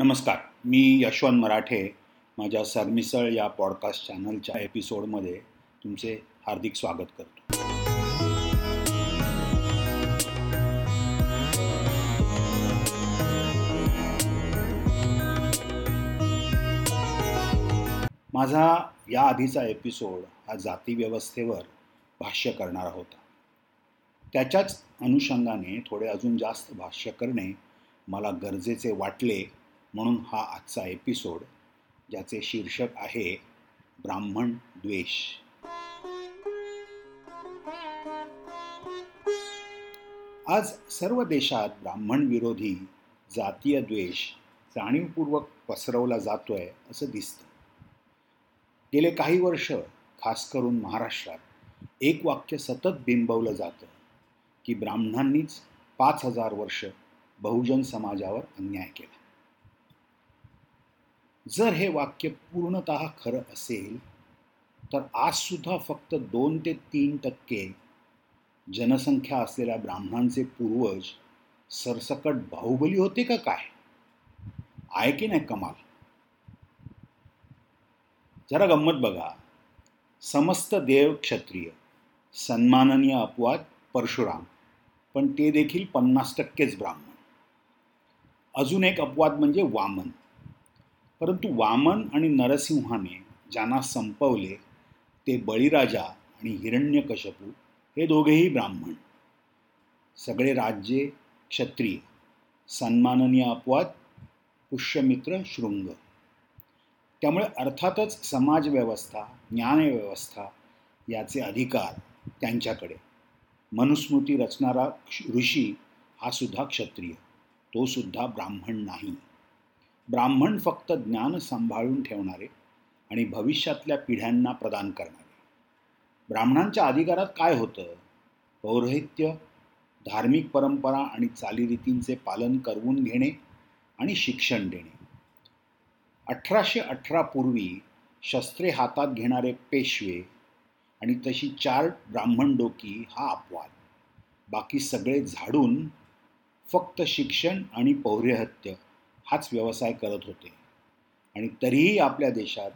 नमस्कार मी यशवंत मराठे माझ्या सरमिसळ या पॉडकास्ट चॅनलच्या एपिसोडमध्ये तुमचे हार्दिक स्वागत करतो. माझा या आधीचा एपिसोड हा जातीव्यवस्थेवर भाष्य करणारा होता. त्याच्याच अनुषंगाने थोडे अजून जास्त भाष्य करणे मला गरजेचे वाटले म्हणून हा आजचा एपिसोड ज्याचे शीर्षक आहे ब्राह्मण द्वेष. आज सर्व देशात ब्राह्मण विरोधी जातीय द्वेष जाणीवपूर्वक पसरवला जातोय असं दिसतं. गेले काही वर्ष खास करून महाराष्ट्रात एक वाक्य सतत बिंबवलं जातं की ब्राह्मणांनीच पाच हजार वर्ष बहुजन समाजावर अन्याय केला. जर हे वाक्य पूर्णत खरं असेल, तर आजसुद्धा फक्त दोन ते तीन टक्के जनसंख्या असलेल्या ब्राह्मणांचे पूर्वज सरसकट बाहुबली होते का काय? आहे की नाही कमाल? जरा गंमत बघा. समस्त देव क्षत्रिय, सन्माननीय अपवाद परशुराम, पण ते देखील पन्नास टक्केच ब्राह्मण. अजून एक अपवाद म्हणजे वामन. परंतु वामन आणि नरसिंहाने ज्यांना संपवले ते बळीराजा आणि हिरण्यकशपू हे दोघेही ब्राह्मण. सगळे राज्ये क्षत्रिय सन्माननीय अपवाद पुष्यमित्र शृंग. त्यामुळे अर्थातच समाजव्यवस्था ज्ञानव्यवस्था याचे अधिकार त्यांच्याकडे. मनुस्मृती रचणारा ऋषी हा सुद्धा क्षत्रिय तो सुद्धा ब्राह्मण नाही. ब्राह्मण फक्त ज्ञान सांभाळून ठेवणारे आणि भविष्यातल्या पिढ्यांना प्रदान करणारे. ब्राह्मणांच्या अधिकारात काय होतं? पौरोहित्य धार्मिक परंपरा आणि चालीरीतींचे पालन करवून घेणे आणि शिक्षण देणे. अठराशे अठरा पूर्वी शस्त्रे हातात घेणारे पेशवे आणि तशी चार ब्राह्मण डोकी हा अपवाद. बाकी सगळे झाडून फक्त शिक्षण आणि पौर्यहत्य हाच व्यवसाय करत होते. आणि तरीही आपल्या देशात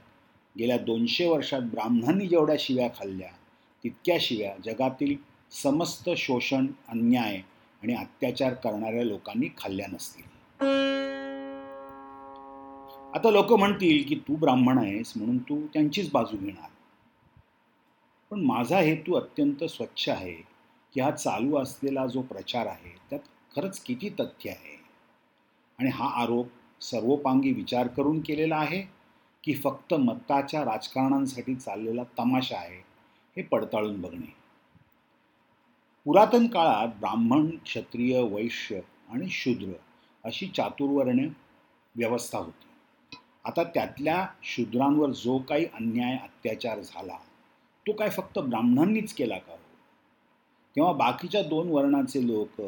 गेल्या दोनशे वर्षात ब्राह्मणांनी जेवढ्या शिव्या खाल्ल्या तितक्या शिव्या जगातील समस्त शोषण अन्याय आणि अत्याचार करणाऱ्या लोकांनी खाल्ल्या नसतील. आता लोक म्हणतील की तू ब्राह्मण आहेस म्हणून तू त्यांचीच बाजू घेणार. पण माझा हेतू अत्यंत स्वच्छ आहे की हा चालू असलेला जो प्रचार आहे त्यात खरंच किती तथ्य आहे? आणि हा आरोप सर्वोपांगी विचार करून केलेला आहे की फक्त मत्ताच्या राजकारणांसाठी चाललेला तमाशा आहे हे पडताळून बघणे. पुरातन काळात ब्राह्मण क्षत्रिय वैश्य आणि शूद्र अशी चातुर्वर्ण्य व्यवस्था होती. आता त्यातल्या शूद्रांवर जो काही अन्याय अत्याचार झाला तो काय फक्त ब्राह्मणांनीच केला का हो? तेव्हा बाकीच्या दोन वर्णाचे लोक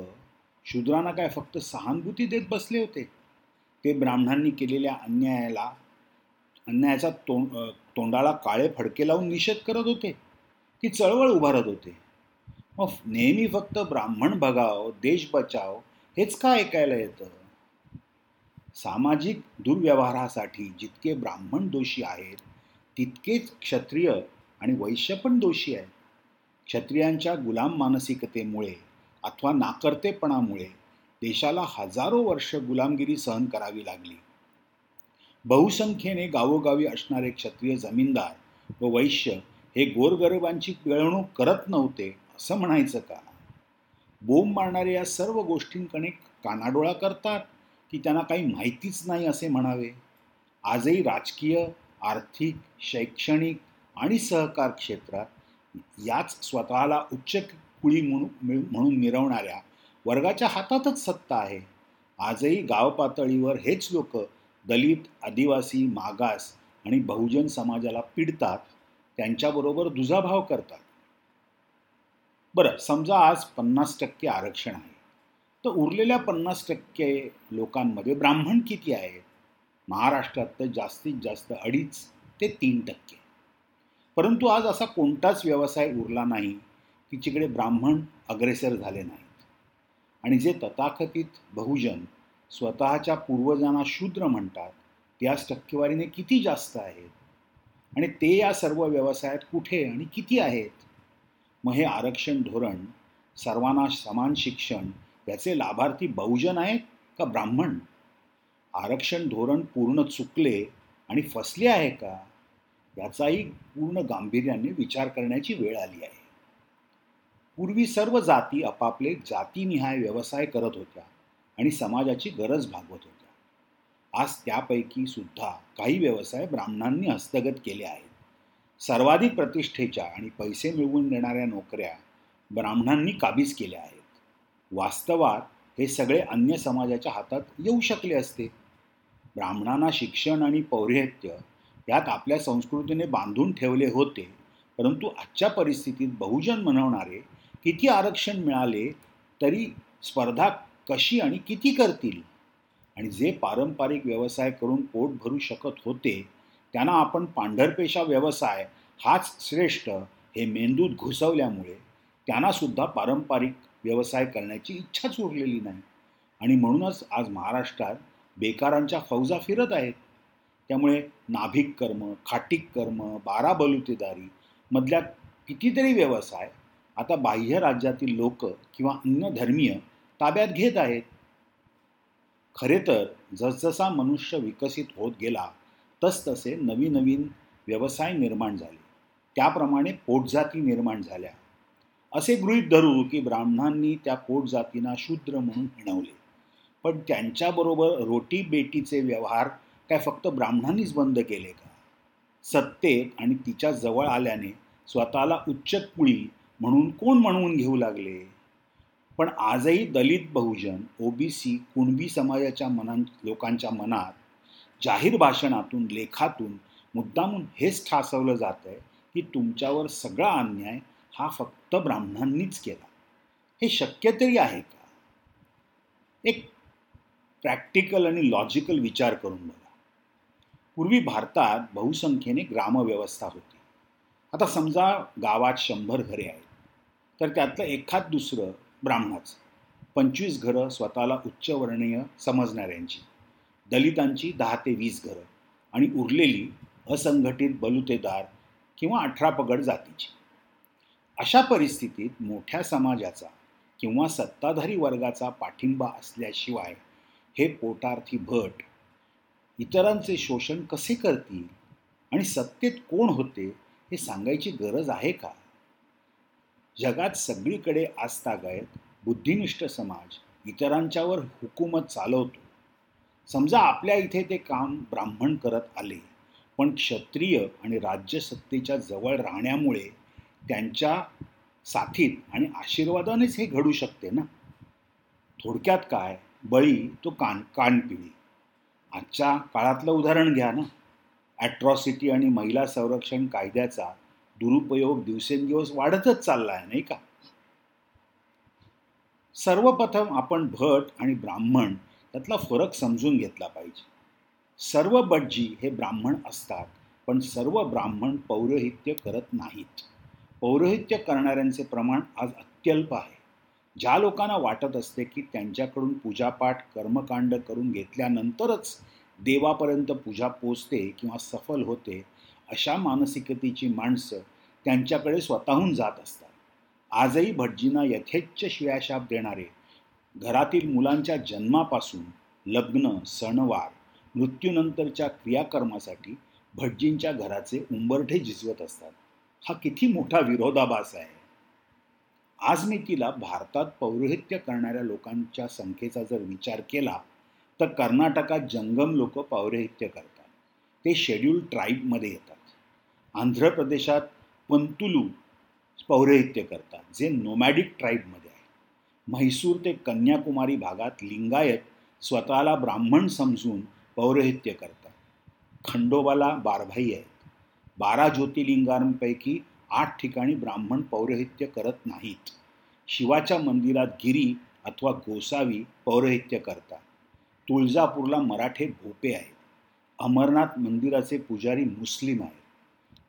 शूद्रांना काय फक्त सहानुभूती देत बसले होते? ते ब्राह्मणांनी केलेल्या अन्यायाला अन्यायाचा तोंड तोंडाला काळे फडके लावून निषेध करत होते. की चळवळ उभारत होते. मग नेहमी फक्त ब्राह्मण भगाव देश बचाव हेच का ऐकायला येतं? सामाजिक दुर्व्यवहारासाठी जितके ब्राह्मण दोषी आहेत तितकेच क्षत्रिय आणि वैश्य पण दोषी आहेत. क्षत्रियांच्या गुलाम मानसिकतेमुळे अथवा नाकर्तेपणामुळे देशाला हजारो वर्ष गुलामगिरी सहन करावी लागली. बहुसंख्येने गावोगावी असणारे क्षत्रिय जमीनदार व वैश्य हे गोरगरिबांची पिळवणूक करत नव्हते असं म्हणायचं का? बोंब मारणारे या सर्व गोष्टींकडे कानाडोळा करतात की त्यांना काही माहितीच नाही असे म्हणावे? आजही राजकीय आर्थिक शैक्षणिक आणि सहकार क्षेत्रात याच स्वतःला उच्च कुळी म्हणून म्हणून मिरवणाऱ्या वर्गाच्या हातातच सत्ता आहे. आजही गाव पातळीवर हेच लोक दलित आदिवासी मागास आणि बहुजन समाजाला पिडतात त्यांच्याबरोबर दुजाभाव करतात. बरं समजा आज पन्नास टक्के आरक्षण आहे. तर उरलेल्या पन्नास टक्के लोकांमध्ये ब्राह्मण किती आहेत महाराष्ट्रात तर जास्तीत जास्त अडीच ते तीन टक्के. परंतु आज असा कोणताच व्यवसाय उरला नाही. की जिकडे ब्राह्मण अग्रेसर झाले नाहीत. आणि जे तथाकथित बहुजन स्वतःच्या पूर्वजांना शूद्र म्हणतात त्याच टक्केवारीने किती जास्त आहेत? आणि ते या सर्व व्यवसायात कुठे आणि किती आहेत? मग हे आरक्षण धोरण सर्वांना समान शिक्षण याचे लाभार्थी बहुजन आहेत का ब्राह्मण? आरक्षण धोरण पूर्ण चुकले आणि फसले आहे का? याचाही पूर्ण गांभीर्याने विचार करण्याची वेळ आली आहे. पूर्वी सर्व जाती आपापले जातीनिहाय व्यवसाय करत होत्या आणि समाजाची गरज भागवत होत्या. आज त्यापैकी सुद्धा काही व्यवसाय ब्राह्मणांनी हस्तगत केले आहेत. सर्वाधिक प्रतिष्ठेच्या आणि पैसे मिळवून देणाऱ्या नोकऱ्या ब्राह्मणांनी काबीज केल्या आहेत. वास्तवात हे सगळे अन्य समाजाच्या हातात येऊ शकले असते. ब्राह्मणांना शिक्षण आणि पौर्हित्य यात आपल्या संस्कृतीने बांधून ठेवले होते परंतु आजच्या परिस्थितीत बहुजन म्हणवणारे किती आरक्षण मिळाले तरी स्पर्धा कशी आणि किती करतील? आणि जे पारंपरिक व्यवसाय करून पोट भरू शकत होते त्यांना आपण पांढरपेशा व्यवसाय हाच श्रेष्ठ हे मेंदूत घुसवल्यामुळे त्यांनासुद्धा पारंपरिक व्यवसाय करण्याची इच्छाच उरलेली नाही. आणि म्हणूनच आज महाराष्ट्रात बेकारांच्या फौजा फिरत आहेत. त्यामुळे नाभिक कर्म खाटिक कर्म बारा बलुतेदारी मधल्या कितीतरी व्यवसाय आता बाह्य राज्यातील लोक किंवा अन्य धर्मीय ताब्यात घेत आहेत. खरे तर जसजसा मनुष्य विकसित होत गेला तसतसे नवीन नवीन व्यवसाय निर्माण झाले. त्याप्रमाणे पोटजाती निर्माण झाल्या. असे गृहीत धरू की ब्राह्मणांनी त्या पोटजातींना शूद्र म्हणून हिणवले. पण त्यांच्याबरोबर रोटी बेटीचे व्यवहार काय फक्त ब्राह्मणांनीच बंद केले का? सत्तेत आणि तिच्या जवळ आल्याने स्वतःला उच्च कुळी म्हणून कोण म्हणवून घेऊ लागले? पण आजही दलित बहुजन ओबीसी कुणबी समाजाच्या मनां लोकांच्या मनात जाहीर भाषणातून लेखातून मुद्दामून हेच ठासवलं जात आहे की तुमच्यावर सगळा अन्याय हा फक्त ब्राह्मणांनीच केला. हे शक्य तरी आहे का? एक प्रॅक्टिकल आणि लॉजिकल विचार करून बघा. पूर्वी भारतात बहुसंख्येने ग्रामव्यवस्था होती. आता समजा गावात शंभर घरे आहेत. तर त्यातलं एखाद दुसरं ब्राह्मणाचं. पंचवीस घरं स्वतःला उच्चवर्णीय समजणाऱ्यांची. दलितांची दहा ते वीस घरं आणि उरलेली असंघटित बलुतेदार किंवा अठरा पगड जातीची. अशा परिस्थितीत मोठ्या समाजाचा किंवा सत्ताधारी वर्गाचा पाठिंबा असल्याशिवाय हे पोटार्थी भट इतरांचे शोषण कसे करतील आणि सत्तेत कोण होते हे सांगायची गरज आहे का? जगात सगळीकडे आजतागायत बुद्धिनिष्ठ समाज इतरांच्यावर हुकूमत चालवतो. समजा आपल्या इथे ते काम ब्राह्मण करत आले पण क्षत्रिय आणि राज्यसत्तेच्या जवळ राहण्यामुळे त्यांच्या साथीत आणि आशीर्वादानेच हे घडू शकते ना? थोडक्यात काय? बळी तो कान कानपिळी आजच्या काळातलं उदाहरण घ्या ना. ॲट्रॉसिटी आणि महिला संरक्षण कायद्याचा दुरुपयोग दिवसेंदिवस वाढतच चालला आहे नाही का? सर्वप्रथम आपण भट आणि ब्राह्मण यातला फरक समजून घेतला पाहिजे. सर्व भटजी हे ब्राह्मण असतात पण सर्व ब्राह्मण पौरोहित्य करत नाहीत. पौरोहित्य करणाऱ्यांचे प्रमाण आज अत्यल्प आहे. ज्या लोकांना वाटत असते की त्यांच्याकडून पूजापाठ कर्मकांड करून घेतल्यानंतरच देवापर्यंत पूजा पोचते किंवा सफल होते अशा मानसिकतेची माणसं त्यांच्याकडे स्वतःहून जात असतात. आजही भटजींना यथेच्छ शिव्याशाप देणारे घरातील मुलांच्या जन्मापासून लग्न सणवार मृत्यूनंतरच्या क्रियाकर्मासाठी भटजींच्या घराचे उंबरठे झिजवत असतात. हा किती मोठा विरोधाभास आहे. आज मी तिला भारतात पौरोहित्य करणाऱ्या लोकांच्या संख्येचा जर विचार केला तर कर्नाटकात जंगम लोक पौरोहित्य करतात. ते शेड्यूल ट्राईबमध्ये येतात. आंध्र प्रदेशात पंतुलू पौरोहित्य करतात जे नोमॅडिक ट्राईबमध्ये आहे. म्हैसूर ते कन्याकुमारी भागात लिंगायत स्वतःला ब्राह्मण समजून पौरोहित्य करतात. खंडोबाला बारभाई आहेत. बारा ज्योतिर्लिंगांपैकी आठ ठिकाणी ब्राह्मण पौरोहित्य करत नाहीत. शिवाच्या मंदिरात गिरी अथवा गोसावी पौरोहित्य करतात. तुळजापूरला मराठे भोपे आहेत. अमरनाथ मंदिराचे पुजारी मुस्लिम आहेत.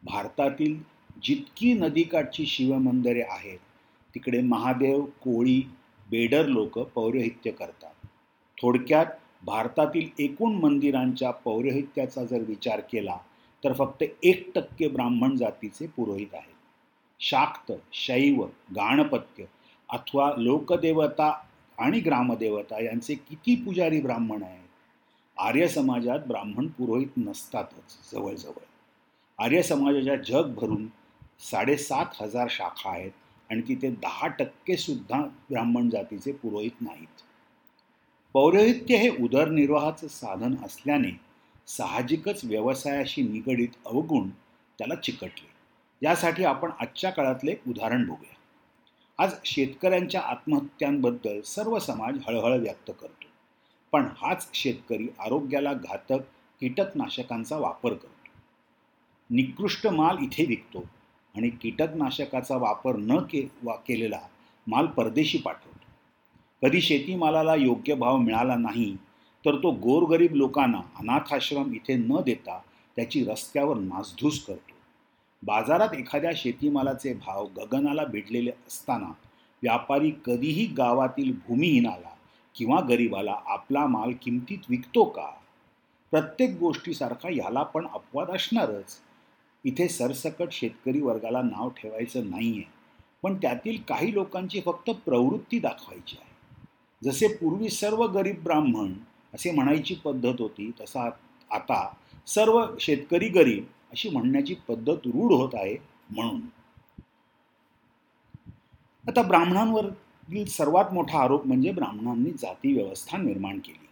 भारतातील जितकी नदीकाठची शिवमंदिरे आहेत तिकडे महादेव कोळी बेडर लोक पौरोहित्य करतात. थोडक्यात भारतातील एकूण मंदिरांच्या पौरोहित्याचा जर विचार केला तर फक्त एक टक्के ब्राह्मण जातीचे पुरोहित आहेत. शाक्त शैव गाणपत्य अथवा लोकदेवता आणि ग्रामदेवता यांचे किती पुजारी ब्राह्मण आहेत? आर्य समाजात ब्राह्मण पुरोहित नसतातच जवळजवळ. आर्य समाजाच्या जगभरून साडेसात हजार शाखा आहेत. आणि तिथे दहा टक्के सुद्धा ब्राह्मण जातीचे पुरोहित नाहीत. पौरोहित्य हे उदरनिर्वाहाचं साधन असल्याने साहजिकच व्यवसायाशी निगडीत अवगुण त्याला चिकटले. यासाठी आपण आजच्या काळातले उदाहरण बघूया. आज शेतकऱ्यांच्या आत्महत्यांबद्दल सर्व समाज हळहळ व्यक्त करतो. पण हाच शेतकरी आरोग्याला घातक कीटकनाशकांचा वापर करतो. निकृष्ट माल इथे विकतो आणि कीटकनाशकाचा वापर न के वा केलेला माल परदेशी पाठवतो. कधी शेतीमालाला योग्य भाव मिळाला नाही तर तो गोरगरीब लोकांना अनाथाश्रम इथे न देता त्याची रस्त्यावर नासधूस करतो. बाजारात एखाद्या शेतीमालाचे भाव गगनाला भिडलेले असताना व्यापारी कधीही गावातील भूमिहीनाला किंवा गरिबाला आपला माल किमतीत विकतो का? प्रत्येक गोष्टीसारखा ह्याला पण अपवाद असणारच. इथे सरसकट शेतकरी वर्गाला नाव ठेवायचं नाही आहे पण त्यातील काही लोकांची फक्त प्रवृत्ती दाखवायची आहे. जसे पूर्वी सर्व गरीब ब्राह्मण असे म्हणायची पद्धत होती तसा आता सर्व शेतकरी गरीब अशी म्हणण्याची पद्धत रूढ होत आहे म्हणून. आता ब्राह्मणांवरील सर्वात मोठा आरोप म्हणजे ब्राह्मणांनी जाती व्यवस्था निर्माण केली.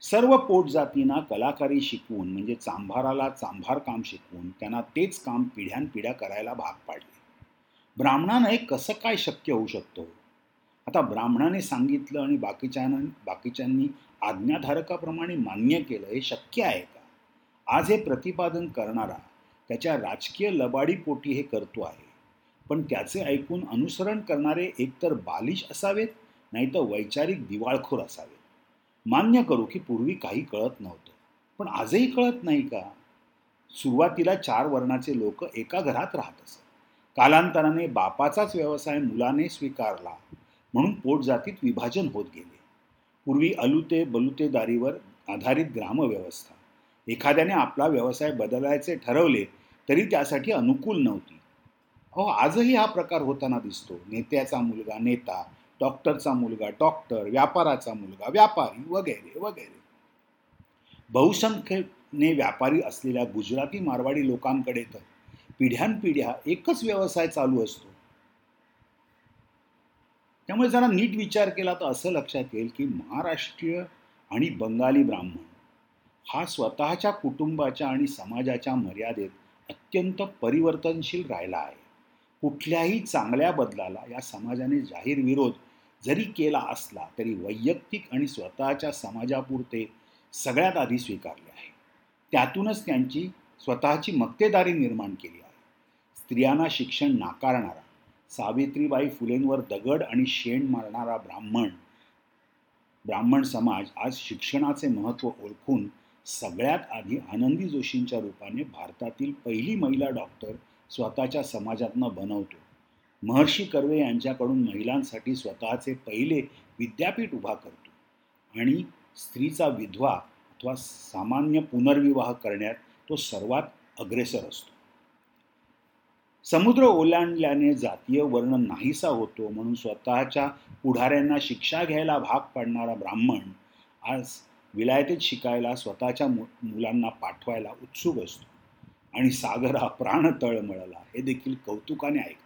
सर्व पोट जातींना कलाकारी शिकवून म्हणजे चांभाराला चांभार काम शिकवून त्यांना तेच काम पिढ्यानपिढ्या करायला भाग पाडले. ब्राह्मणानं हे कसं काय शक्य होऊ शकतो? आता ब्राह्मणाने सांगितलं आणि बाकीच्या बाकीच्यांनी आज्ञाधारकाप्रमाणे मान्य केलं हे शक्य आहे का? आज हे प्रतिपादन करणारा त्याच्या राजकीय लबाडीपोटी हे करतो आहे. पण त्याचे ऐकून अनुसरण करणारे एकतर बालिश असावेत नाही तर वैचारिक दिवाळखोर असावेत. मान्य करू की पूर्वी काही कळत नव्हतं. पण आजही कळत नाही का? सुरुवातीला चार वर्णाचे लोक एका घरात राहत असत. कालांतराने बापाचाच व्यवसाय मुलाने स्वीकारला म्हणून पोटजातीत विभाजन होत गेले. पूर्वी अलुते बलुतेदारीवर आधारित ग्रामव्यवस्था. एखाद्याने आपला व्यवसाय बदलायचे ठरवले तरी त्यासाठी अनुकूल नव्हती. अहो आजही हा प्रकार होताना दिसतो. नेत्याचा मुलगा नेता डॉक्टरचा मुलगा डॉक्टर व्यापाराचा मुलगा व्यापारी वगैरे वगैरे. बहुसंख्येने व्यापारी असलेल्या गुजराती मारवाडी लोकांकडे तर पिढ्यानपिढ्या एकच व्यवसाय चालू असतो. त्यामुळे जरा नीट विचार केला तर असं लक्षात येईल की महाराष्ट्रीय आणि बंगाली ब्राह्मण हा स्वतःच्या कुटुंबाच्या आणि समाजाच्या मर्यादेत अत्यंत परिवर्तनशील राहिला आहे. कुठल्याही चांगल्या बदलाला या समाजाने जाहीर विरोध जरी केला असला तरी वैयक्तिक आणि स्वतःच्या समाजापुरते सगळ्यात आधी स्वीकारले आहे. त्यातूनच त्यांची स्वतःची मक्तेदारी निर्माण केली आहे. स्त्रियांना शिक्षण नाकारणारा सावित्रीबाई फुलेंवर दगड आणि शेण मारणारा ब्राह्मण ब्राह्मण समाज आज शिक्षणाचे महत्त्व ओळखून सगळ्यात आधी आनंदी जोशींच्या रूपाने भारतातील पहिली महिला डॉक्टर स्वतःच्या समाजातनं बनवतो. महर्षी कर्वे यांच्याकडून महिलांसाठी स्वतःचे पहिले विद्यापीठ उभा करतो आणि स्त्रीचा विधवा अथवा सामान्य पुनर्विवाह करण्यात तो सर्वात अग्रेसर असतो. समुद्र ओलांडल्याने जातीय वर्ण नाहीसा होतो म्हणून स्वतःच्या पुढाऱ्यांना शिक्षा घ्यायला भाग पाडणारा ब्राह्मण आज विलायतेत शिकायला स्वतःच्या मु मुलांना पाठवायला उत्सुक असतो. आणि सागर हा प्राण तळमळला हे देखील कौतुकाने ऐकतो.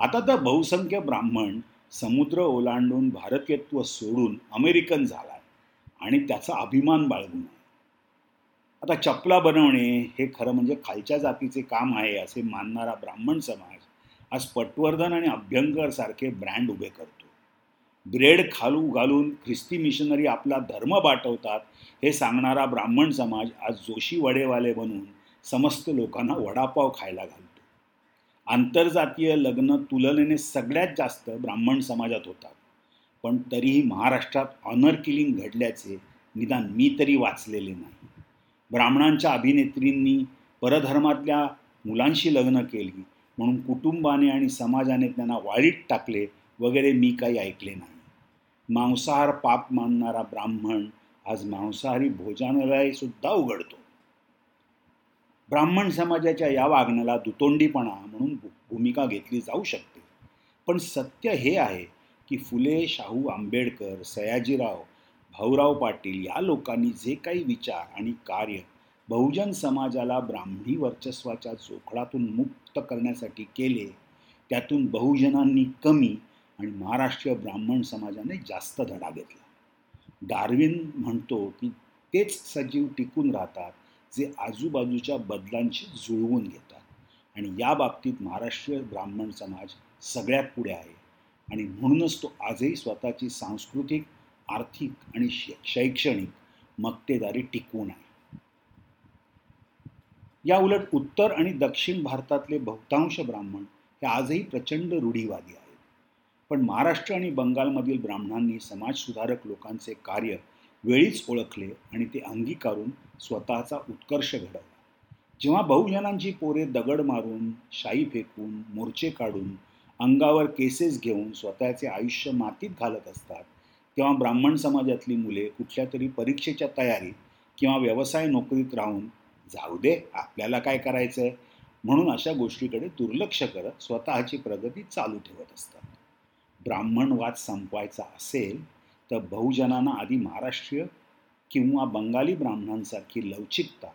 आता तर बहुसंख्य ब्राह्मण समुद्र ओलांडून भारतीयत्व सोडून अमेरिकन झाला आणि त्याचा अभिमान बाळगून आहे. आता चपला बनवणे हे खरं म्हणजे खालच्या जातीचे काम आहे असे मानणारा ब्राह्मण समाज आज पटवर्धन आणि अभ्यंकर सारखे ब्रँड उभे करतो. ब्रेड खालू घालून ख्रिस्ती मिशनरी आपला धर्म बाटवतात हे सांगणारा ब्राह्मण समाज आज जोशी वडेवाले बनून समस्त लोकांना वडापाव खायला घालतो. आंतरजातीय लग्न तुलनेने सगळ्यात जास्त ब्राह्मण समाजात होतात. पण तरीही महाराष्ट्रात ऑनर किलिंग घडल्याचे निदान मी तरी वाचलेले नाही. ब्राह्मणांच्या अभिनेत्रींनी परधर्मातल्या मुलांशी लग्न केली म्हणून कुटुंबाने आणि समाजाने त्यांना वाळीत टाकले वगैरे मी काही ऐकले नाही. मांसाहार पाप मानणारा ब्राह्मण आज मांसाहारी भोजनालयसुद्धा उघडतो. ब्राह्मण समाजाच्या या वागण्याला दुतोंडीपणा म्हणून भूमिका घेतली जाऊ शकते. पण सत्य हे आहे की फुले शाहू आंबेडकर सयाजीराव भाऊराव पाटील या लोकांनी जे काही विचार आणि कार्य बहुजन समाजाला ब्राह्मणी वर्चस्वाच्या चोखडातून मुक्त करण्यासाठी केले त्यातून बहुजनांनी कमी आणि महाराष्ट्रीय ब्राह्मण समाजाने जास्त धडा घेतला. डार्विन म्हणतो की तेच सजीव टिकून राहतात जे आजूबाजूच्या बदलांशी जुळवून घेतात. आणि या बाबतीत महाराष्ट्रीय ब्राह्मण समाज सगळ्यात पुढे आहे. आणि म्हणूनच तो आजही स्वतःची सांस्कृतिक आर्थिक आणि शैक्षणिक मक्तेदारी टिकवून आहे. या उलट उत्तर आणि दक्षिण भारतातले बहुतांश ब्राह्मण हे आजही प्रचंड रूढीवादी आहेत. पण महाराष्ट्र आणि बंगालमधील ब्राह्मणांनी समाजसुधारक लोकांचे कार्य वेळीच ओळखले आणि ते अंगीकारून स्वतःचा उत्कर्ष घडवला. जेव्हा बहुजनांची पोरे दगड मारून शाई फेकून मोर्चे काढून अंगावर केसेस घेऊन स्वतःचे आयुष्य मातीत घालत असतात तेव्हा ब्राह्मण समाजातली मुले कुठल्या तरी परीक्षेच्या तयारीत किंवा व्यवसाय नोकरीत राहून जाऊ दे आपल्याला काय करायचं आहे म्हणून अशा गोष्टीकडे दुर्लक्ष करत स्वतःची प्रगती चालू ठेवत असतात. ब्राह्मणवाद संपवायचा असेल तर बहुजनांना आधी महाराष्ट्रीय किंवा बंगाली ब्राह्मणांसारखी लवचिकता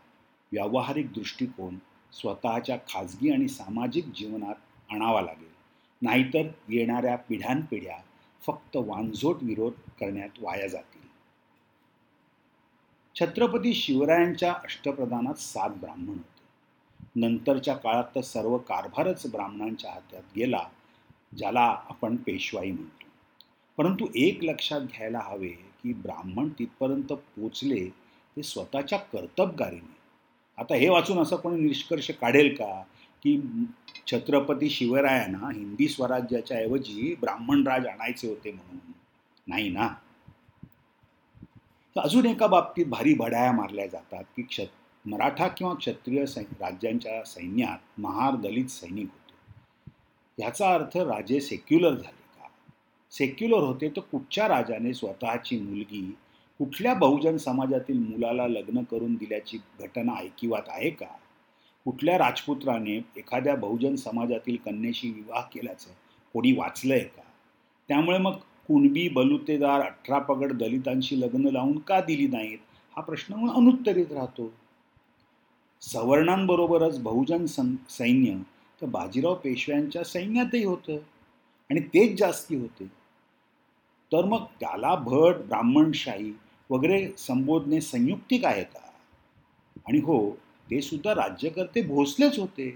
व्यावहारिक दृष्टिकोन स्वतःच्या खाजगी आणि सामाजिक जीवनात आणावा लागेल. नाहीतर येणाऱ्या पिढ्यानपिढ्या फक्त वांझोट विरोध करण्यात वाया जातील. छत्रपती शिवरायांच्या अष्टप्रधानात सात ब्राह्मण होते. नंतरच्या काळात तर सर्व कारभारच ब्राह्मणांच्या हातात गेला ज्याला आपण पेशवाई म्हणतो. परंतु एक लक्षात घ्यायला हवे की ब्राह्मण तिथपर्यंत पोचले ते स्वतःच्या कर्तबगारीने. आता हे वाचून असं कोणी निष्कर्ष काढेल का की छत्रपती शिवरायांना हिंदी स्वराज्याच्या ऐवजी ब्राह्मण राज आणायचे होते म्हणून? नाही ना? अजून एका बाबतीत भारी भडाया मारल्या जातात की क्ष मराठा किंवा क्षत्रिय सै राज्यांच्या सैन्यात महार दलित सैनिक होते. याचा अर्थ राजे सेक्युलर झाले. सेक्युलर होते तर कुठच्या राजाने स्वतःची मुलगी कुठल्या बहुजन समाजातील मुलाला लग्न करून दिल्याची घटना ऐकिवात आहे का? कुठल्या राजपुत्राने एखाद्या बहुजन समाजातील कन्येशी विवाह केल्याचं कोणी वाचलंय का? त्यामुळे मग कुणबी बलुतेदार अठरा पगड दलितांशी लग्न लावून का दिली नाहीत? हा प्रश्न अनुत्तरित राहतो. सवर्णांबरोबरच बहुजन सं सैन्य तर बाजीराव पेशव्यांच्या सैन्यातही होतं. आणि तेच जास्ती होते. तर मग त्याला भट ब्राह्मणशाही वगैरे संबोधणे संयुक्तिक आहे का? आणि हो ते सुद्धा राज्यकर्ते भोसलेच होते.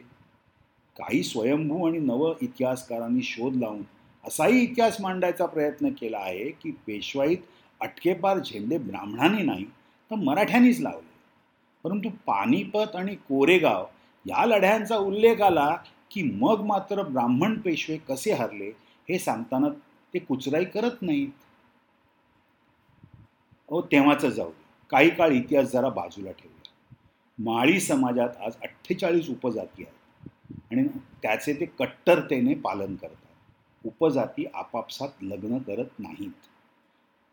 काही स्वयंभू आणि नव इतिहासकारांनी शोध लावून असाही इतिहास मांडायचा प्रयत्न केला आहे की पेशवाईत अटकेपार झेंडे ब्राह्मणांनी नाही तर मराठ्यांनीच लावले. परंतु पानिपत आणि कोरेगाव या लढ्यांचा उल्लेख आला की मग मात्र ब्राह्मण पेशवे कसे हरले हे सांगताना ते कुचराई करत नाहीत. अहो तेव्हाच जाऊ काही काळ इतिहास जरा बाजूला ठेवूया. माळी समाजात आज अठ्ठेचाळीस उपजाती आहेत. आणि त्याचे ते कट्टरतेने पालन करतात. उपजाती आपापसात लग्न करत नाहीत.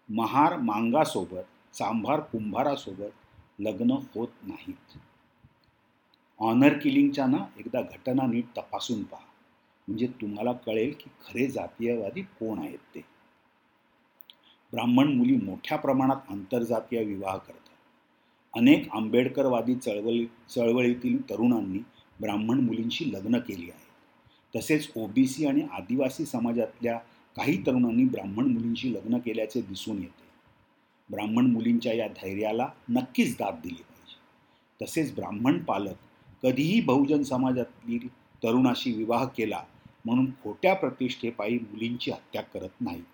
महार मांगासोबत चांभार कुंभारासोबत लग्न होत नाहीत. ऑनर किलिंगच्या ना एकदा घटना नीट तपासून पहा. म्हणजे तुम्हाला कळेल की खरे जातीयवादी कोण आहेत ते. ब्राह्मण मुली मोठ्या प्रमाणात आंतरजातीय विवाह करतात. अनेक आंबेडकरवादी चळवळी चळवळीतील तरुणांनी ब्राह्मण मुलींशी लग्न केली आहे तसेच ओबीसी आणि आदिवासी समाजातल्या काही तरुणांनी ब्राह्मण मुलींशी लग्न केल्याचे दिसून येते. ब्राह्मण मुलींच्या या धैर्याला नक्कीच दाद दिली पाहिजे. तसेच ब्राह्मण पालक कधीही बहुजन समाजातील तरुणाशी विवाह केला म्हणून खोट्या प्रतिष्ठेपायी मुलींची हत्या करत नाहीत.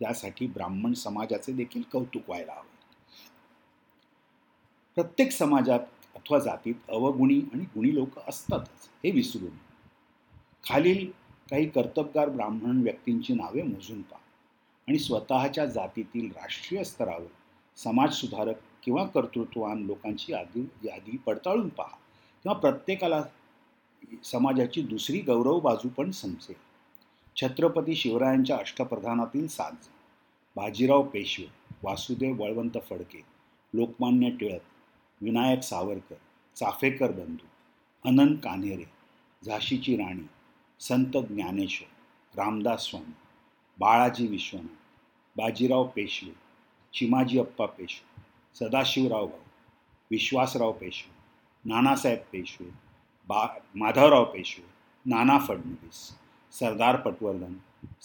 यासाठी ब्राह्मण समाजाचे देखील कौतुक व्हायला हवे. प्रत्येक समाजात अथवा जातीत अवगुणी आणि गुणी लोक असतातच हे विसरून. खालील काही कर्तबगार ब्राह्मण व्यक्तींची नावे मोजून पहा आणि स्वतःच्या जातीतील राष्ट्रीय स्तरावर समाजसुधारक किंवा कर्तृत्ववान लोकांची यादी यादी पडताळून पहा तेव्हा प्रत्येकाला समाजाची दुसरी गौरव बाजू पण समजेल छत्रपती शिवरायांच्या अष्टप्रधानातील साज बाजीराव पेशवे वासुदेव बळवंत फडके लोकमान्य टिळक विनायक सावरकर चाफेकर बंधू अनंत कान्हेरे झाशीची राणी संत ज्ञानेश्वर रामदास स्वामी बाळाजी विश्वनाथ बाजीराव पेशवे चिमाजी अप्पा पेशवे सदाशिवराव भाऊ विश्वासराव पेशवे नानासाहेब पेशवे बा माधवराव पेशवे नाना फडणवीस सरदार पटवर्धन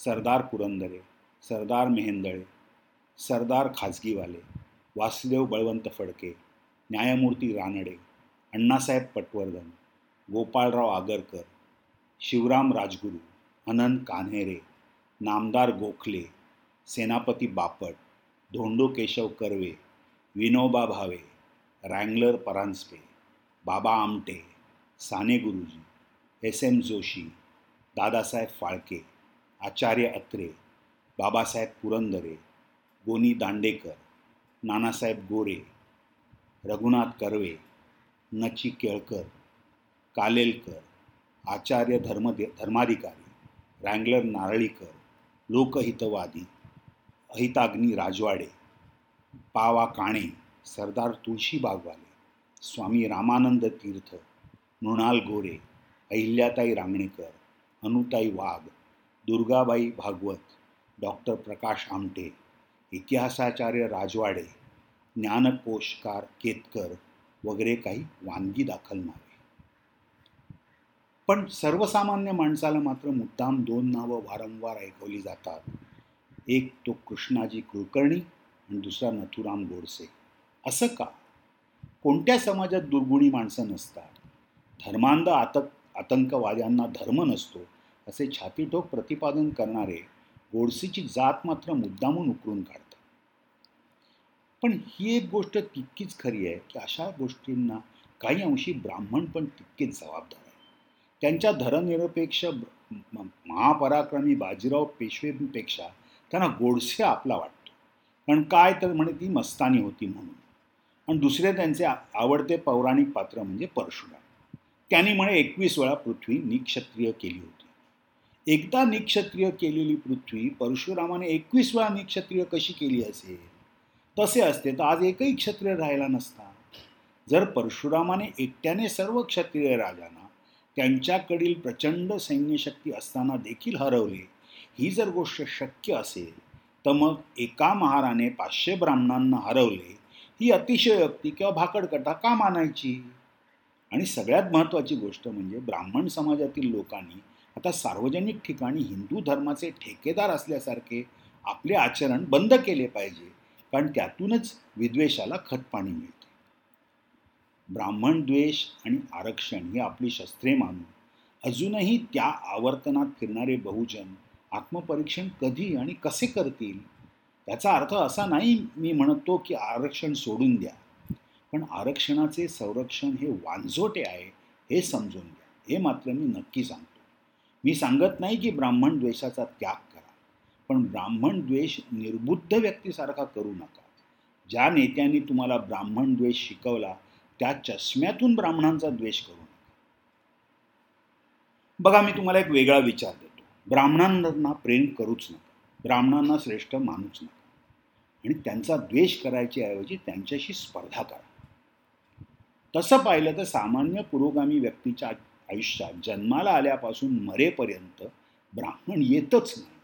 सरदार पुरंदरे सरदार मेहेंदळे सरदार खाजगीवाले वासुदेव बळवंत फडके न्यायमूर्ती रानडे अण्णासाहेब पटवर्धन गोपाळराव आगरकर शिवराम राजगुरू अनंत Kanhere Namdar Gokhale Senapati Bapat Dhondo Keshav Karve Vinoba Bhave wrangler Paranjpe Baba Amte Sane Guruji S M Joshi Dadasaheb Phalke Acharya Atre Babasaheb Purandare Goni Dandekar Nanasaheb गोरे रघुनाथ कर्वे नची केळकर कालेलकर आचार्य धर्म धर्माधिकारी रँगलर नारळीकर लोकहितवादी अहिताग्नी राजवाडे पावा काणे सरदार तुळशी बागवाले स्वामी रामानंद तीर्थ मृणाल गोरे अहिल्याताई रांगणेकर अनुताई वाघ दुर्गाबाई भागवत डॉक्टर प्रकाश आमटे इतिहासाचार्य राजवाडे ज्ञानकोशकार केतकर वगैरे काही वानगी दाखल नावे. पण सर्वसामान्य माणसाला मात्र मुद्दाम दोन नावं वारंवार ऐकवली जातात. एक तो कृष्णाजी कुलकर्णी आणि दुसरा नथुराम गोडसे. असं का? कोणत्या समाजात दुर्गुणी माणसं नसतात? धर्मांध आतक आतंकवाद्यांना धर्म नसतो असे छातीठोक प्रतिपादन करणारे गोडसेची जात मात्र मुद्दामून उकरून काढतात. पण ही एक गोष्ट तितकीच खरी आहे की अशा गोष्टींना काही अंशी ब्राह्मण पण तितकेच जबाबदार आहे त्यांच्या धर्मनिरपेक्ष महापराक्रमी बाजीराव पेशवेपेक्षा त्यांना गोडसे आपला वाटतो. कारण काय तर म्हणे ती मस्तानी होती म्हणून. आणि दुसरे त्यांचे आवडते पौराणिक पात्र म्हणजे परशुराम. त्याने म्हणे एकवीस वेळा पृथ्वी निक्षत्रिय केली होती. एकदा निक्षत्रिय केलेली पृथ्वी परशुरामाने एकवीस वेळा निक्षत्रिय कशी केली असेल? तसे असते तर आज एकही क्षत्रिय राहिला नसता. जर परशुरामाने एकट्याने सर्व क्षत्रिय राजांना त्यांच्याकडील प्रचंड सैन्यशक्ती असताना देखील हरवले ही जर गोष्ट शक्य असेल तर मग एका महाराने पाचशे ब्राह्मणांना हरवले ही अतिशयोक्ती किंवा भाकडकथा का मानायची? आणि सगळ्यात महत्त्वाची गोष्ट म्हणजे ब्राह्मण समाजातील लोकांनी आता सार्वजनिक ठिकाणी हिंदू धर्माचे ठेकेदार असल्यासारखे आपले आचरण बंद केले पाहिजे कारण त्यातूनच विद्वेषाला खतपाणी मिळते. ब्राह्मण द्वेष आणि आरक्षण ही आपली शस्त्रे मानून अजूनही त्या आवर्तनात फिरणारे बहुजन आत्मपरीक्षण कधी आणि कसे करतील? त्याचा अर्थ असा नाही मी म्हणतो की आरक्षण सोडून द्या. पण आरक्षणाचे संरक्षण हे वांझोटे आहे हे समजून घ्या. हे मात्र मी नक्की सांगतो. मी सांगत नाही की ब्राह्मण द्वेषाचा त्याग करा पण ब्राह्मण द्वेष निर्बुद्ध व्यक्तीसारखा करू नका. ज्या नेत्यांनी तुम्हाला ब्राह्मण द्वेष शिकवला त्या चष्म्यातून ब्राह्मणांचा द्वेष करू नका. बघा मी तुम्हाला एक वेगळा विचार देतो. ब्राह्मणांना प्रेम करूच नका. ब्राह्मणांना श्रेष्ठ मानूच नका. आणि त्यांचा द्वेष करायच्या ऐवजी त्यांच्याशी स्पर्धा करा. तसं पाहिलं तर सामान्य पुरोगामी व्यक्तीच्या आयुष्यात जन्माला आल्यापासून मरेपर्यंत ब्राह्मण येतच नाही.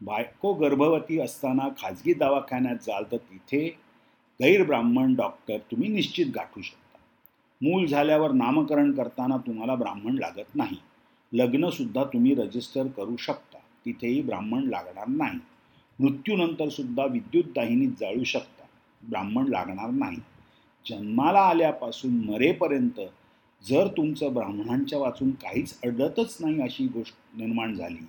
बायको गर्भवती असताना खाजगी दवाखान्यात जाल तर तिथे गैरब्राह्मण डॉक्टर तुम्ही निश्चित गाठू शकता. मूल झाल्यावर नामकरण करताना तुम्हाला ब्राह्मण लागत नाही. लग्नसुद्धा तुम्ही रजिस्टर करू शकता. तिथेही ब्राह्मण लागणार नाही. मृत्यूनंतरसुद्धा विद्युत दाहिनीत जाळू शकता. ब्राह्मण लागणार नाही. जन्माला आल्यापासून मरेपर्यंत जर तुमचं ब्राह्मणांच्या वाचून काहीच अडतच नाही अशी गोष्ट निर्माण झाली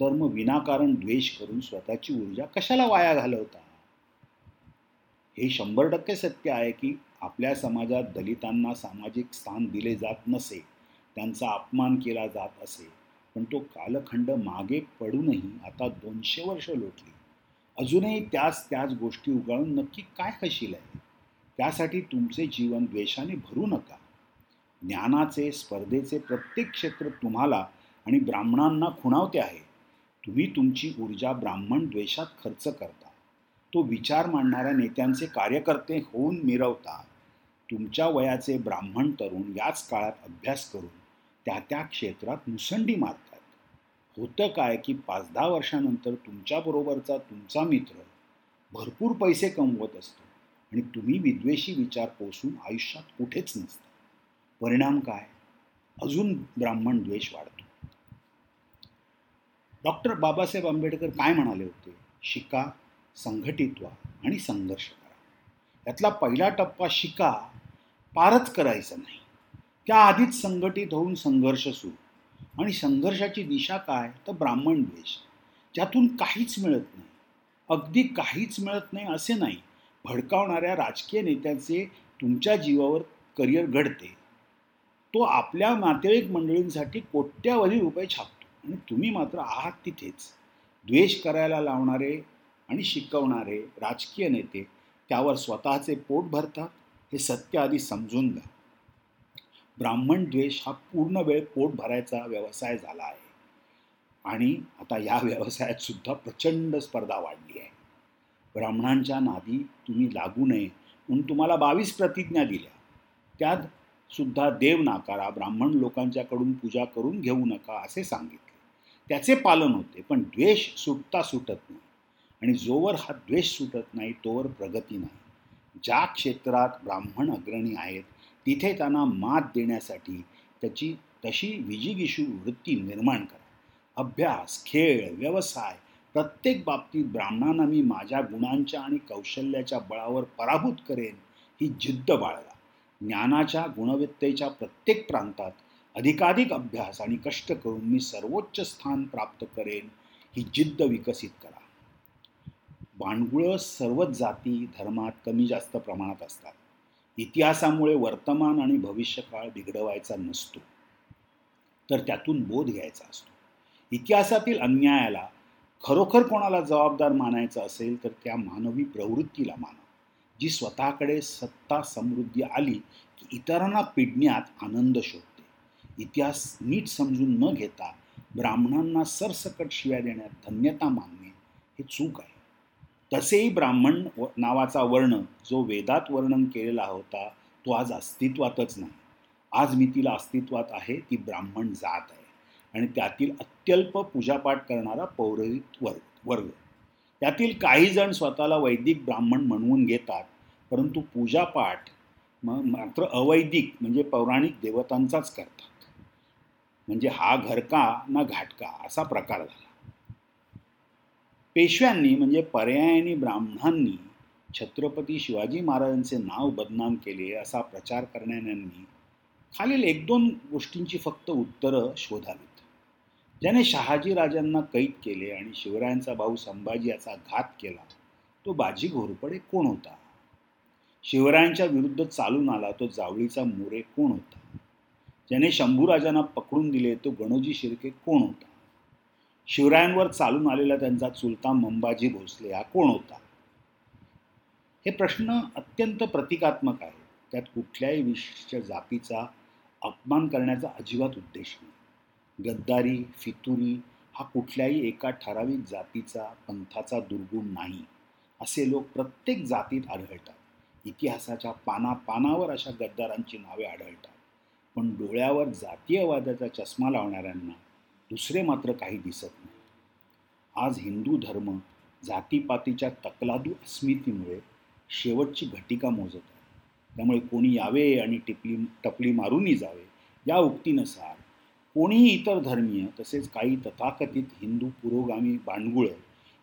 तर मग विनाकारण द्वेष करून स्वतःची ऊर्जा कशाला वाया घालवता? हे शंभर टक्के सत्य आहे की आपल्या समाजात दलितांना सामाजिक स्थान दिले जात नसे त्यांचा अपमान केला जात असे पण तो कालखंड मागे पडूनही आता दोनशे वर्ष लोटली. अजूनही त्याच त्याच गोष्टी उगाळून नक्की काय कशील आहे? त्यासाठी तुमचे जीवन द्वेषाने भरू नका. ज्ञानाचे स्पर्धेचे प्रत्येक क्षेत्र तुम्हाला आणि ब्राह्मणांना खुणावते आहे. तुम्ही तुमची ऊर्जा ब्राह्मण द्वेषात खर्च करता. तो विचार मांडणाऱ्या नेत्यांचे कार्यकर्ते होऊन मिरवता. तुमच्या वयाचे ब्राह्मण तरुण याच काळात अभ्यास करून त्या त्या क्षेत्रात मुसंडी मारतात. होतं काय की पाच दहा वर्षानंतर तुमच्याबरोबरचा तुमचा मित्र भरपूर पैसे कमवत असतो. आणि तुम्ही विद्वेषी विचार पोसून आयुष्यात कुठेच नसता. परिणाम काय? अजून ब्राह्मण द्वेष वाढतो. डॉक्टर बाबासाहेब आंबेडकर काय म्हणाले होते? शिका संघटित व्हा आणि संघर्ष करा. यातला पहिला टप्पा शिका पारच करायचा नाही. त्याआधीच संघटित होऊन संघर्ष सुरू. आणि संघर्षाची दिशा काय? तर ब्राह्मण द्वेष. ज्यातून काहीच मिळत नाही. अगदी काहीच मिळत नाही असे नाही. भडकावणाऱ्या राजकीय नेत्यांचे तुमच्या जीवावर करिअर घडते. तो आपल्या नातेवाईक मंडळींसाठी कोट्यावधी रुपये छापतो आणि तुम्ही मात्र आहात तिथेच. द्वेष करायला लावणारे आणि शिकवणारे राजकीय नेते त्यावर स्वतःचे पोट भरतात हे सत्य आधी समजून घ्या. ब्राह्मण द्वेष हा पूर्ण वेळ पोट भरायचा व्यवसाय झाला आहे. आणि आता या व्यवसायात सुद्धा प्रचंड स्पर्धा वाढली आहे. ब्राह्मणांच्या नादी तुम्ही लागू नये म्हणून तुम्हाला बावीस प्रतिज्ञा दिल्या. त्यात सुद्धा देव नाकारा ब्राह्मण लोकांच्याकडून पूजा करून घेऊ नका असे सांगितले. त्याचे पालन होते पण द्वेष सुटता सुटत नाही. आणि जोवर हा द्वेष सुटत नाही तोवर प्रगती नाही. ज्या क्षेत्रात ब्राह्मण अग्रणी आहेत तिथे त्यांना मात देण्यासाठी त्याची तशी विजिगिशू वृत्ती निर्माण करा. अभ्यास खेळ व्यवसाय प्रत्येक बाबतीत ब्राह्मणांना मी माझ्या गुणांच्या आणि कौशल्याच्या बळावर पराभूत करेन ही जिद्द बाळगा. ज्ञानाच्या गुणवत्तेच्या प्रत्येक प्रांतात अधिकाधिक अभ्यास आणि कष्ट करून मी सर्वोच्च स्थान प्राप्त करेन ही जिद्द विकसित करा. बाणगुळं सर्वच जाती धर्मात कमी जास्त प्रमाणात असतात. इतिहासामुळे वर्तमान आणि भविष्यकाळ बिघडवायचा नसतो तर त्यातून बोध घ्यायचा असतो. इतिहासातील अन्यायाला खरोखर कोणाला जबाबदार मानायचं असेल तर त्या मानवी प्रवृत्तीला माना. जी स्वतःकडे सत्ता समृद्धी आली की इतरांना पिडण्यात आनंद शोधते. इतिहास नीट समजून न घेता ब्राह्मणांना सरसकट शिव्या देण्यात धन्यता मानणे हे चूक आहे. तसेही ब्राह्मण नावाचा वर्ण जो वेदात वर्णन केलेला होता तो आज अस्तित्वातच नाही. आज मी तिला अस्तित्वात आहे ती ब्राह्मण जात आहे. आणि त्यातील अत्यल्प पूजापाठ करणारा पौरोहित वर्ग वर्ग. त्यातील काही जण स्वतःला वैदिक ब्राह्मण म्हणवून घेतात परंतु पूजापाठ म मात्र अवैदिक म्हणजे पौराणिक देवतांचाच करतात. म्हणजे हा घरका ना घाटका असा प्रकार झाला. पेशव्यांनी म्हणजे पर्यायाने ब्राह्मणांनी छत्रपती शिवाजी महाराजांचे नाव बदनाम केले असा प्रचार करणाऱ्यांनी खालील एक दोन गोष्टींची फक्त उत्तरं शोधावी ज्याने शहाजी राजांना कैद केले आणि शिवरायांचा भाऊ संभाजी याचा घात केला तो बाजी घोरपडे कोण होता? शिवरायांच्या विरुद्ध चालून आला तो जावळीचा मोरे कोण होता? ज्याने शंभूराजांना पकडून दिले तो गणोजी शिर्के कोण होता? शिवरायांवर चालून आलेला त्यांचा चुलता मंबाजी भोसले हा कोण होता? हे प्रश्न अत्यंत प्रतिकात्मक आहे त्यात कुठल्याही विशिष्ट जातीचा अपमान करण्याचा अजिबात उद्देश नाही. गद्दारी फितुरी हा कुठल्याही एका ठराविक जातीचा पंथाचा दुर्गुण नाही असे लोक प्रत्येक जातीत आढळतात. इतिहासाच्या पाना पानावर अशा गद्दारांची नावे आढळतात. पण डोळ्यावर जातीयवादाचा चष्मा लावणाऱ्यांना दुसरे मात्र काही दिसत नाही. आज हिंदू धर्म जातीपातीच्या तकलादू अस्मितीमुळे शेवटची घटिका मोजत आहे. त्यामुळे कोणी यावे आणि टिपली टपली मारूनही जावे या उक्तीनुसार कोणीही इतर धर्मीय तसेच काही तथाकथित हिंदू पुरोगामी बांडगुळं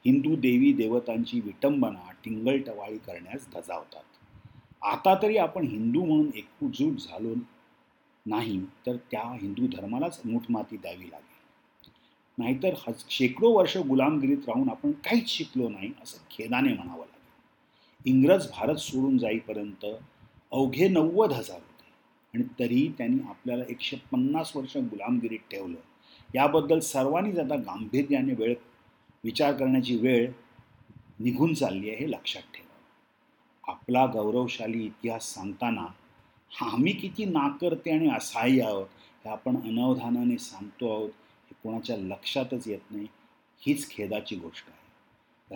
हिंदू देवी देवतांची विटंबना टिंगलटवाळी करण्यास धजावतात. आता तरी आपण हिंदू म्हणून एकजूट झालो नाही तर त्या हिंदू धर्मालाच मूठमाती द्यावी लागेल. नाहीतर हज शेकडो वर्ष गुलामगिरीत राहून आपण काहीच शिकलो नाही असं खेदाने म्हणावं लागेल. इंग्रज भारत सोडून जाईपर्यंत अवघे नव्वद हजार आणि तरीही त्यांनी आपल्याला एकशे पन्नास वर्ष गुलामगिरीत ठेवलं. याबद्दल सर्वांनीच आता गांभीर्याने वेळ विचार करण्याची वेळ निघून चालली आहे हे लक्षात ठेवा. आपला गौरवशाली इतिहास सांगताना आम्ही किती नाकर्ते आणि असहाय्य आहोत हे आपण अनवधानाने सांगतो आहोत हे कोणाच्या लक्षातच येत नाही. हीच खेदाची गोष्ट आहे.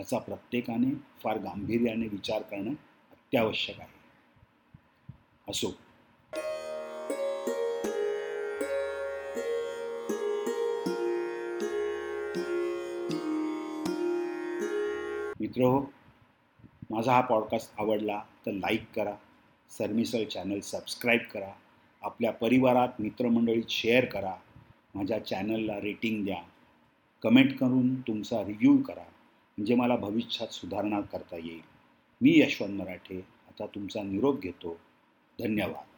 याचा प्रत्येकाने फार गांभीर्याने विचार करणं अत्यावश्यक आहे. असो. मित्र हो माझा हा पॉडकास्ट आवडला तर लाईक करा. सरमिसळ चॅनल सबस्क्राईब करा. आपल्या परिवारात मित्रमंडळीत शेअर करा. माझ्या चॅनलला रेटिंग द्या. कमेंट करून तुमचा रिव्ह्यू करा. म्हणजे मला भविष्यात सुधारणा करता येईल. मी यशवंत मराठे. आता तुमचा निरोप घेतो. धन्यवाद.